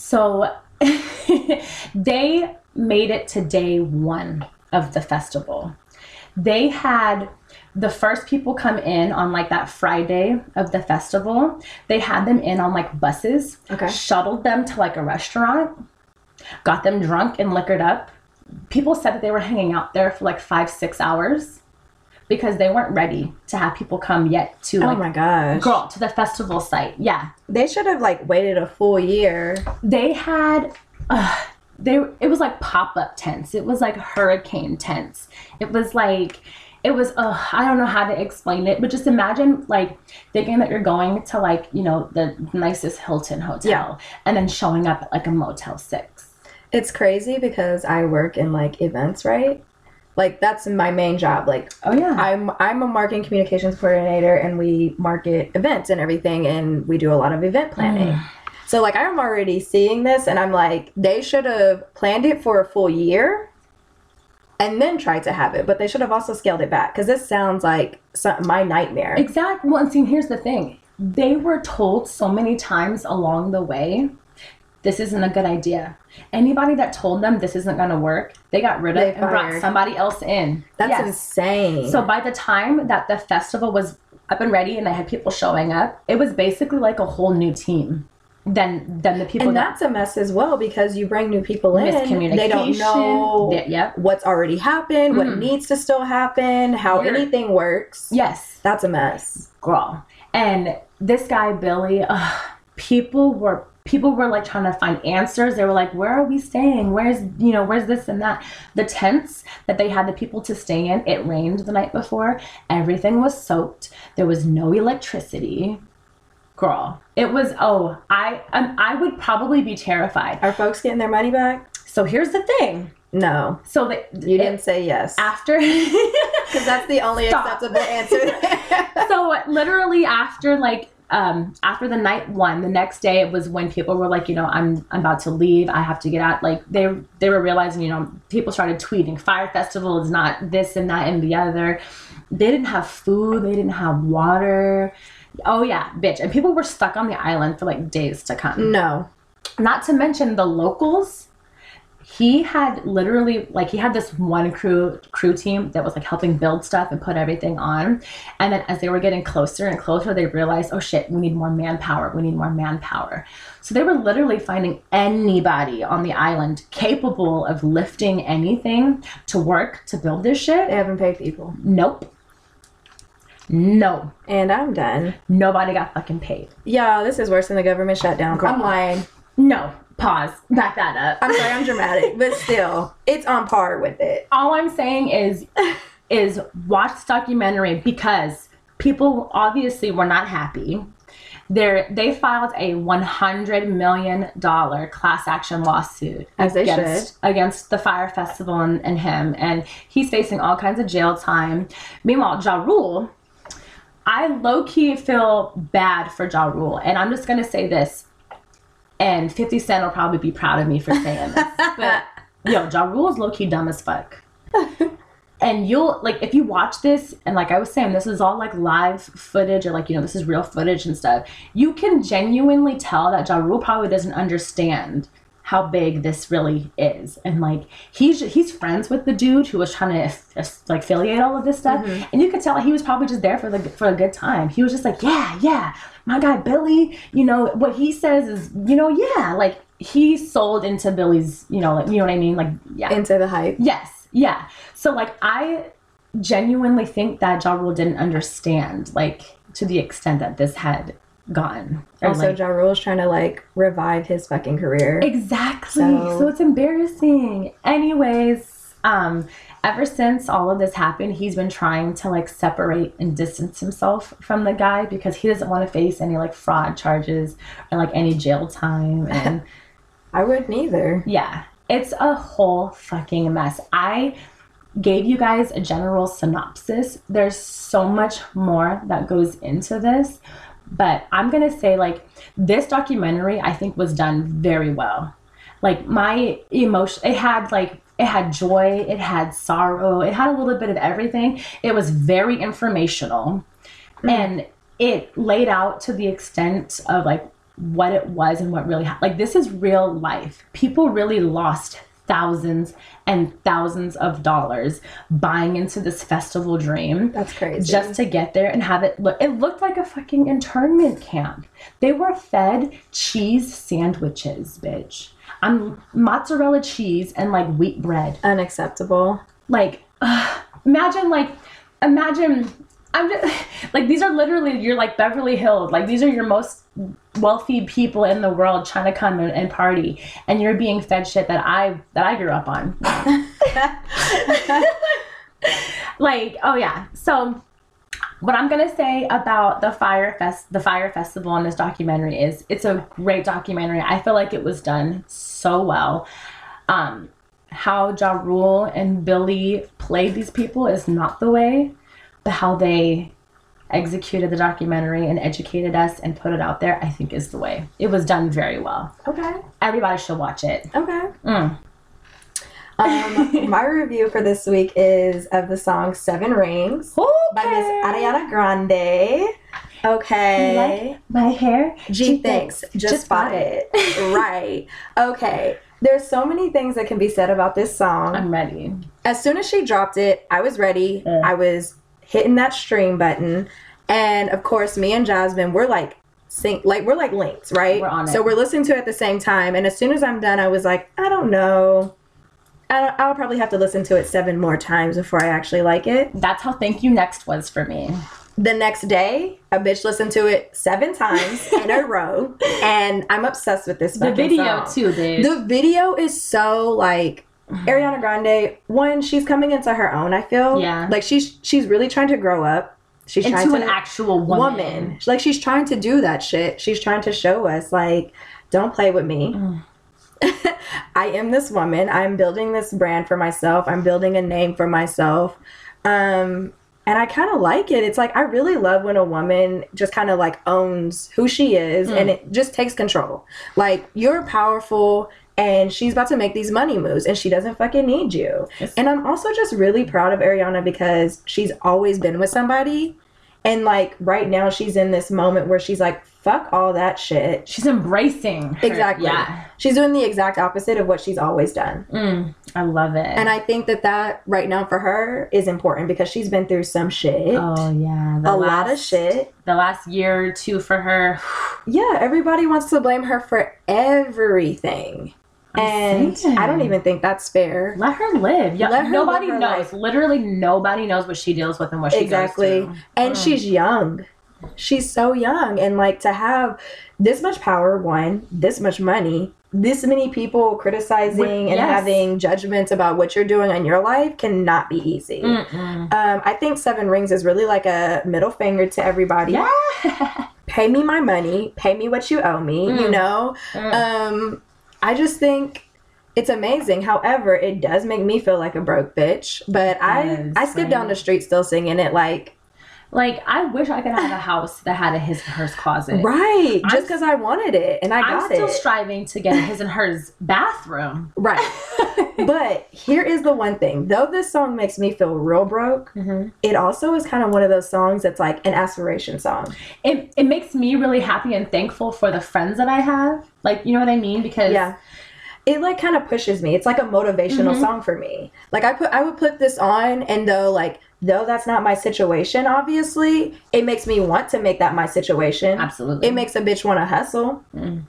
So <laughs> they made it to day one of the festival. They had the first people come in on like that Friday of the festival. They had them in on like buses, Okay. shuttled them to like a restaurant, got them drunk and liquored up. People said that they were hanging out there for like five, six hours because they weren't ready to have people come yet to Oh my gosh. girl to the festival site. Yeah, They should have like waited a full year. they had uh, they it was like pop-up tents it was like hurricane tents it was like it was uh, i don't know how to explain it but just imagine like thinking that you're going to like you know the nicest hilton hotel Yeah. and then showing up at like a motel six It's crazy because I work in like events, right? Like that's my main job. Like oh yeah I'm I'm a marketing communications coordinator and we market events and everything and we do a lot of event planning. Mm. So like I'm already seeing this and I'm like they should have planned it for a full year and then tried to have it, but they should have also scaled it back cuz this sounds like some, my nightmare. Exactly. Well, and see, here's the thing. They were told so many times along the way, this isn't a good idea. Anybody that told them this isn't going to work, they got rid of They and brought somebody else in. That's Yes. insane. So by the time that the festival was up and ready and I had people showing up, it was basically like a whole new team. than than the people and that that's a mess as well because you bring new people in. miscommunication. They don't know yep. what's already happened, what Mhm. needs to still happen, how You're- anything works. Yes, That's a mess. girl. And this guy Billy, people were people were like trying to find answers. They were like, "Where are we staying? Where's you know where's this and that?" The tents that they had the people to stay in. It rained the night before. Everything was soaked. There was no electricity. Girl, it was oh I um, I would probably be terrified. Are folks getting their money back? So here's the thing. No. So that You didn't say yes. after <laughs> Because that's the only <laughs> Stop. acceptable answer. <laughs> so literally after like um after the night one the next day it was when people were like you know i'm i'm about to leave. I have to get out. Like they they were realizing you know people started tweeting Fyre festival is not this and that and the other. They didn't have food. They didn't have water. Oh yeah bitch. And people were stuck on the island for like days to come. No. not to mention the locals he had literally like he had this one crew crew team that was like helping build stuff and put everything on and then as they were getting closer and closer they realized oh shit we need more manpower we need more manpower so they were literally finding anybody on the island capable of lifting anything to work to build this shit They haven't paid people. nope no And I'm done. nobody got fucking paid Yeah, this is worse than the government shutdown. Girl. I'm lying. no pause back that up I'm sorry, I'm dramatic, but still, it's on par with it. all I'm saying is is watch this documentary because people obviously were not happy. They they filed a 100 million dollar class action lawsuit As they against against the Fyre festival and, and him and he's facing all kinds of jail time. Meanwhile, Ja Rule I low key feel bad for Ja Rule, and I'm just gonna say this, and 50 Cent will probably be proud of me for saying this. <laughs> But yo, Ja Rule is low key dumb as fuck. and you'll like if you watch this, and like I was saying, this is all like live footage or like you know this is real footage and stuff. You can genuinely tell that Ja Rule probably doesn't understand how big this really is and like he's he's friends with the dude who was trying to like affiliate all of this stuff mm-hmm. and you could tell he was probably just there for the for a good time he was just like yeah yeah my guy billy you know what he says is you know yeah like he sold into billy's you know like you know what i mean like yeah Into the hype. Yes, yeah. So like I genuinely think that Ja Rule didn't understand like to the extent that this had gone. Or, Also, like- Ja Rule's trying to like revive his fucking career. exactly. So- So, it's embarrassing. Anyways, um, ever since all of this happened, he's been trying to like separate and distance himself from the guy because he doesn't want to face any like fraud charges or like any jail time <laughs> and I would neither. Yeah, it's a whole fucking mess. I gave you guys a general synopsis. There's so much more that goes into this, but I'm going to say like this documentary I think was done very well. Like my emotion it had like it had joy, it had sorrow, it had a little bit of everything. It was very informational hmm. and it laid out to the extent of like what it was and what really happened. Like this is real life. People really lost thousands and thousands of dollars buying into this festival dream That's crazy. just to get there and have it look it looked like a fucking internment camp they were fed cheese sandwiches bitch i'm mozzarella cheese and like wheat bread. Unacceptable. like imagine like imagine i'm just <laughs> like these are literally you're like beverly hills. Like these are your most wealthy people in the world trying to come and, and party and you're being fed shit that i that i grew up on. <laughs> <laughs> Like oh yeah. So what i'm gonna say about the Fyre Fest the Fyre festival in this documentary is it's a great documentary i feel like it was done so well um how Ja Rule and Billy played these people is not the way, but how they executed the documentary and educated us and put it out there, I think is the way. It was done very well. Okay. Everybody should watch it. Okay. Mm. Um, my review for this week is of the song Seven Rings by Miss Ariana Grande. Okay. my hair? G thanks. Just, bought it. <laughs> right. Okay. There's so many things that can be said about this song. I'm ready. as soon as she dropped it, I was ready. I was hitting that stream button. And of course, me and Jasmine, we're like sync like we're like linked, right? We're on it. So we're listening to it at the same time. And as soon as I'm done, I was like, I don't know. I don't, I'll probably have to listen to it seven more times before I actually like it. That's how Thank You Next was for me. The next day, a bitch listened to it seven times in a row, <laughs> and I'm obsessed with this. The video song. too, dude. The video is so like Ariana Grande. One, she's coming into her own. I feel Yeah. like she's she's really trying to grow up. She's trying Into to an actual woman. woman. Like she's trying to do that shit. She's trying to show us like, don't play with me. Mm. <laughs> I am this woman. I'm building this brand for myself. I'm building a name for myself. Um and I kind of like it. It's like I really love when a woman just kind of like owns who she is Mm. and it just takes control. Like you're powerful and she's about to make these money moves and she doesn't fucking need you. Yes. And I'm also just really proud of Ariana because she's always been with somebody. And like right now she's in this moment where she's like, fuck all that shit. She's embracing. her- Exactly. Yeah. She's doing the exact opposite of what she's always done. Mm, I love it. And I think that that right now for her is important because she's been through some shit. oh yeah, the a lot of shit. The last year or two for her. <sighs> Yeah, everybody wants to blame her for everything. And saying. I don't even think that's fair. Let her live. Yeah, Let her nobody live knows. life. Literally, nobody knows what she deals with and what she Exactly. goes through. And Mm. she's young. She's so young. And like to have this much power, one, this much money, this many people criticizing With- and yes. having judgments about what you're doing in your life cannot be easy. Um, I think Seven Rings is really like a middle finger to everybody. Yeah. <laughs> Pay me my money, pay me what you owe me, you Mm. know? Mm. Um, I just think it's amazing. However, it does make me feel like a broke bitch. But I Yes, I skip down the street still singing it like like I wish I could have a house that had a his and hers closet. right, I'm- just because I wanted it and I I'm got still it. striving to get a his and hers bathroom. right. <laughs> but here is the one thing. Though this song makes me feel real broke, Mhm. it also is kind of one of those songs that's like an aspiration song. It it makes me really happy and thankful for the friends that I have. Like you know what I mean? Because Yeah. It like kind of pushes me. It's like a motivational Mhm. song for me. Like I put I would put this on and though like though that's not my situation obviously, it makes me want to make that my situation. absolutely. It makes a bitch want to hustle. Mm.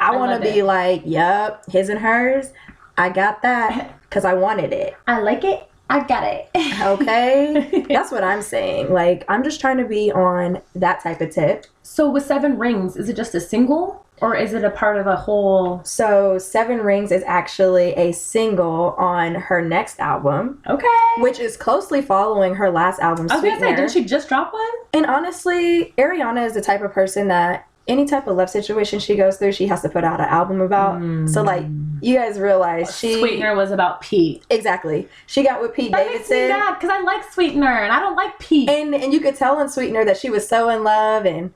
I I want to be it. like, "Yep, his and hers. I got that <laughs> cuz I wanted it." I like it. I got it. <laughs> Okay? <laughs> that's what I'm saying. Like I'm just trying to be on that type of tip. so with Seven Rings, is it just a single or is it a part of a whole? So, Seven Rings is actually a single on her next album. Okay. which is closely following her last album, I was gonna say, didn't she just drop one? and honestly, Ariana is the type of person that any type of love situation she goes through, she has to put out an album about. So, mm. like, you guys realize she Sweetener was about Pete. exactly she got with Pete That makes me Davidson, mad because I like Sweetener and I don't like Pete. and and you could tell in Sweetener that she was so in love, and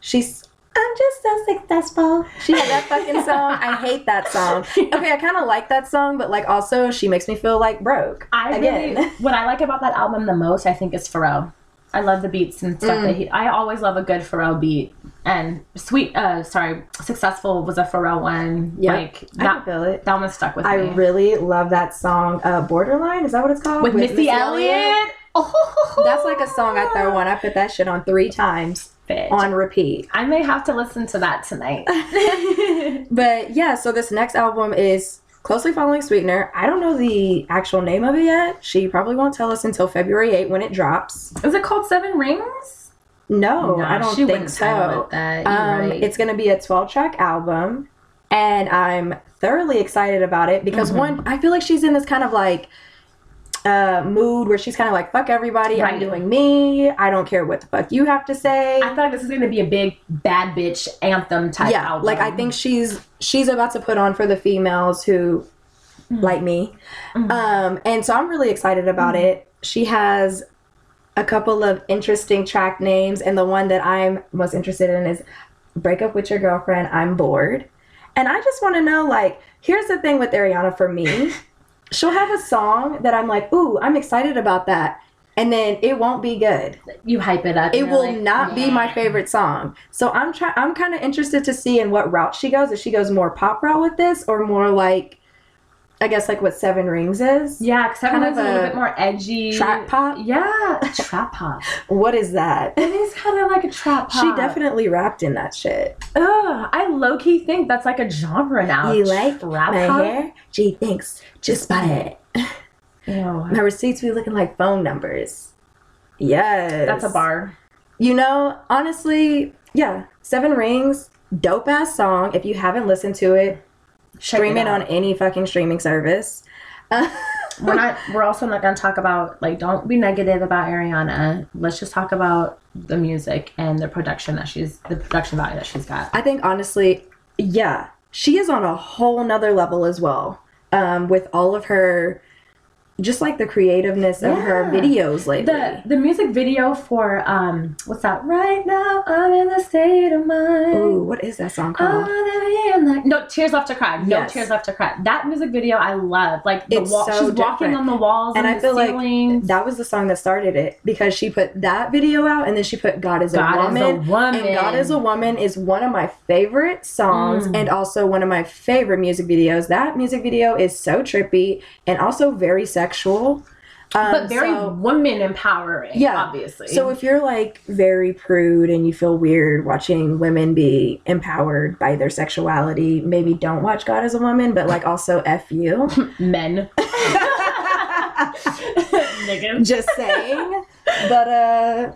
she's. I'm just so successful. She had that fucking song. I hate that song. <laughs> Okay, I kind of like that song, but like also she makes me feel like broke. I again. really, <laughs> what I like about that album the most, I think, is Pharrell. I love the beats and stuff Mm. that he. I always love a good Pharrell beat. And sweet, uh, sorry, successful was a Pharrell one. Yeah, like I that. feel it. That one stuck with I me. I really love that song, uh, Borderline. Is that what it's called? with, Missy, Elliott. <laughs> Oh, That's like a song I throw on. I put that shit on three times Bitch. on repeat. I may have to listen to that tonight. <laughs> <laughs> But yeah, so this next album is closely following Sweetener. I don't know the actual name of it yet. She probably won't tell us until February 8 when it drops. Is it called Seven Rings? No, Nah, I don't think so. it. Um, right. It's going to be a 12 track album, and I'm thoroughly excited about it because Mhm. one, I feel like she's in this kind of like uh, mood where she's kind of like, fuck everybody, I'm doing me, I don't care what the fuck you have to say. I feel like this is going to be a big bad bitch anthem type yeah, album. like I think she's she's about to put on for the females who Mm. like me, Mhm. um, and so I'm really excited about Mm. it. She has a couple of interesting track names, and the one that I'm most interested in is "Break Up with Your Girlfriend." I'm bored, and I just want to know, like, here's the thing with Ariana for me, <laughs> she'll have a song that I'm like, ooh, I'm excited about that. And then it won't be good you hype it up. it will like, not be my favorite song. So I'm trying. I'm kind of interested to see in what route she goes. If she goes more pop route with this, or more like I guess like what Seven Rings is. Yeah, because Seven Kind Rings is a little bit more edgy. Trap pop. Yeah, <laughs> trap pop. What is that? It is kind of like a trap pop. She definitely rapped in that shit. Ugh, I low key think that's like a genre now. You like trap my pop? hair? Gee, thanks. Just bought it. Ew. My receipts be looking like phone numbers. Yes. That's a bar. You know, honestly, yeah. Seven Rings, dope ass song. If you haven't listened to it, stream it, on any fucking streaming service. Uh, <laughs> We're not. We're also not going to talk about like. Don't be negative about Ariana. Let's just talk about the music and the production that she's the production value that she's got. I think honestly, yeah, she is on a whole nother level as well. Um, with all of her, just like the creativeness of her videos lately. The the music video for um what's that? Right now I'm in the state of mind. Ooh, what is that song called? be No tears left to cry. No Yes. tears left to cry. That music video I love. Like the It's wall, so she's walking on the walls And I the feel like ceilings. That was the song that started it because she put that video out and then she put God is a God Woman. is a woman. And God is a Woman is one of my favorite songs Mm. and also one of my favorite music videos. That music video is so trippy and also very sexual. Um, but very so- woman empowering. Yeah. obviously. So if you're like very prude and you feel weird watching women be empowered by their sexuality, maybe don't watch God as a Woman, but like also <laughs> F you. men. <laughs> <laughs> Just saying. But uh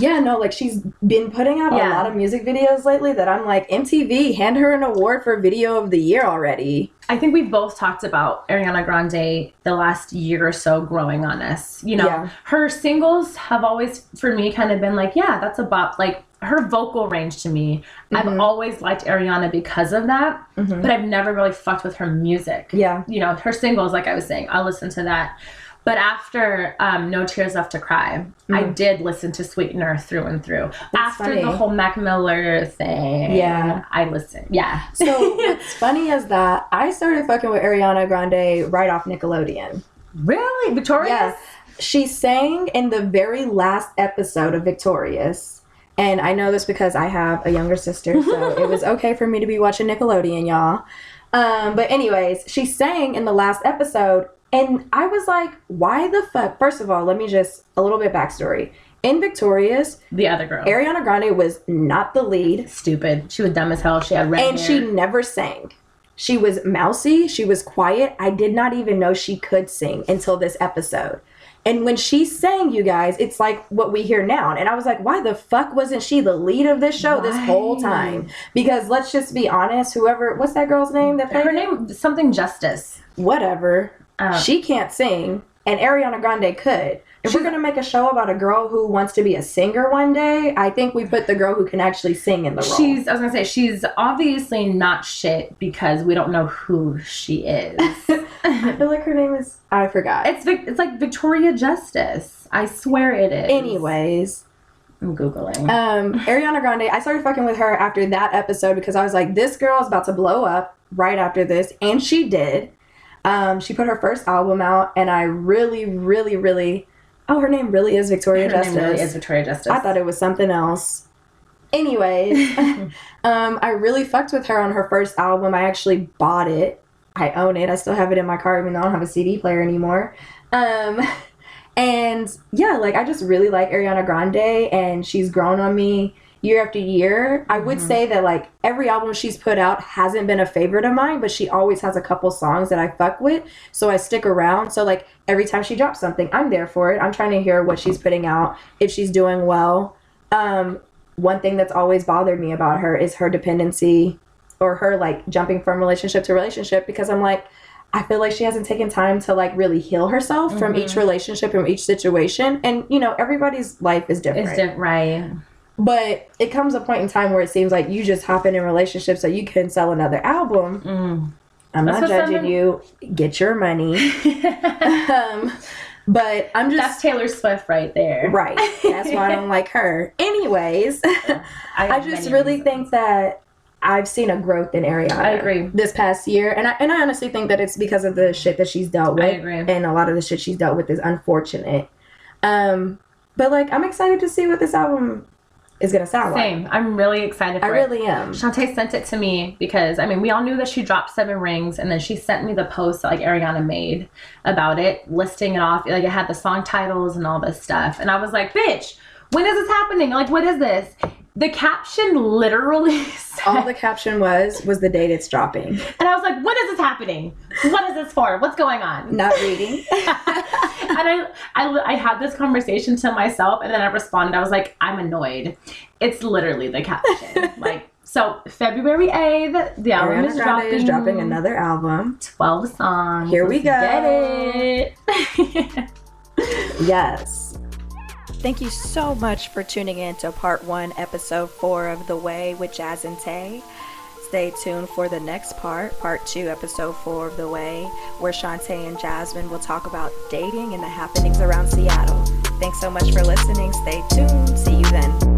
yeah, no, like she's been putting out a lot of music videos lately that I'm like, MTV, hand her an award for video of the year already. I think we've both talked about Ariana Grande the last year or so growing on us. You know, Yeah. her singles have always, for me, kind of been like, yeah, that's a bop. Like her vocal range to me, I've Mhm. always liked Ariana because of that, Mhm. but I've never really fucked with her music. Yeah. You know, her singles, like I was saying, I'll listen to that. But after um, No Tears Left to Cry, I Mhm. did listen to Sweetener through and through. That's after funny. the whole Mac Miller thing, Yeah. I listened. Yeah. So <laughs> what's funny is that I started fucking with Ariana Grande right off Nickelodeon. really, Victoria? Yeah. She sang in the very last episode of Victorious. And I know this because I have a younger sister, so <laughs> it was okay for me to be watching Nickelodeon, y'all. Um, but anyways, she sang in the last episode, and I was like, why the fuck? First of all, let me just a little bit backstory. In Victorious, The other girl. Ariana Grande was not the lead, Stupid. She was dumb as hell. She had red and hair. she never sang. She was mousy, she was quiet. I did not even know she could sing until this episode. And when she sang, you guys, it's like what we hear now. And I was like, why the fuck wasn't she the lead of this show this whole time? Because let's just be honest, whoever, what's that girl's name that her name something Justice. Whatever. Um, she can't sing, and Ariana Grande could. If we're gonna make a show about a girl who wants to be a singer one day, I think we put the girl who can actually sing in the role. She's. I was gonna say she's obviously not shit because we don't know who she is. <laughs> I feel like her name is I forgot. it's Vic, it's like Victoria Justice. I swear it is. Anyways, I'm googling. um, Ariana Grande, I started fucking with her after that episode because I was like, this girl is about to blow up right after this, and she did. Um, she put her first album out, and I really, really, really. Oh, her name really is Victoria her Justice. name really is Victoria Justice. I thought it was something else. Anyways, <laughs> um, I really fucked with her on her first album. I actually bought it. I own it. I still have it in my car, even though I don't have a CD player anymore. Um, <laughs> and yeah, like I just really like Ariana Grande, and she's grown on me year after year. I would Mhm. say that like every album she's put out hasn't been a favorite of mine, but she always has a couple songs that I fuck with, so I stick around. So like every time she drops something, I'm there for it. I'm trying to hear what she's putting out, if she's doing well. Um, one thing that's always bothered me about her is her dependency or her like jumping from relationship to relationship because I'm like I feel like she hasn't taken time to like really heal herself from Mhm. each relationship from each situation and you know everybody's life is different. it's different, right? But it comes a point in time where it seems like you just hop in a relationship so you can sell another album. Mm. I'm That's not judging you. Get your money. <laughs> um, but I'm just That's Taylor Swift right there. right. That's why I don't like her. Anyways, <laughs> I, <laughs> I just really reasons. think that I've seen a growth in Ariana. I agree. This past year, and I and I honestly think that it's because of the shit that she's dealt with. I agree. And a lot of the shit she's dealt with is unfortunate. Um, but like I'm excited to see what this album is gonna sound Same. like. I'm really excited for I it. really am. Shantae sent it to me because I mean we all knew that she dropped seven rings and then she sent me the post that like Ariana made about it, listing it off. Like it had the song titles and all this stuff. And I was like, bitch, when is this happening? Like what is this? The caption literally <laughs> said All the caption was was the date it's dropping. and I was like, "What is this happening? What is this for? What's going on? Not reading. <laughs> and I, I, I had this conversation to myself, and then I responded. I was like, I'm annoyed. It's literally the caption. <laughs> like, so February 8th, the album Ariana is dropping. is dropping another album. 12 songs. Here we Let's go. Get it. Yes. Thank you so much for tuning in to part one, episode four of The Way with Jazz and Tae. Stay tuned for the next part, part two, episode four of The Way, where Shantae and Jasmine will talk about dating and the happenings around Seattle. Thanks so much for listening. Stay tuned. See you then.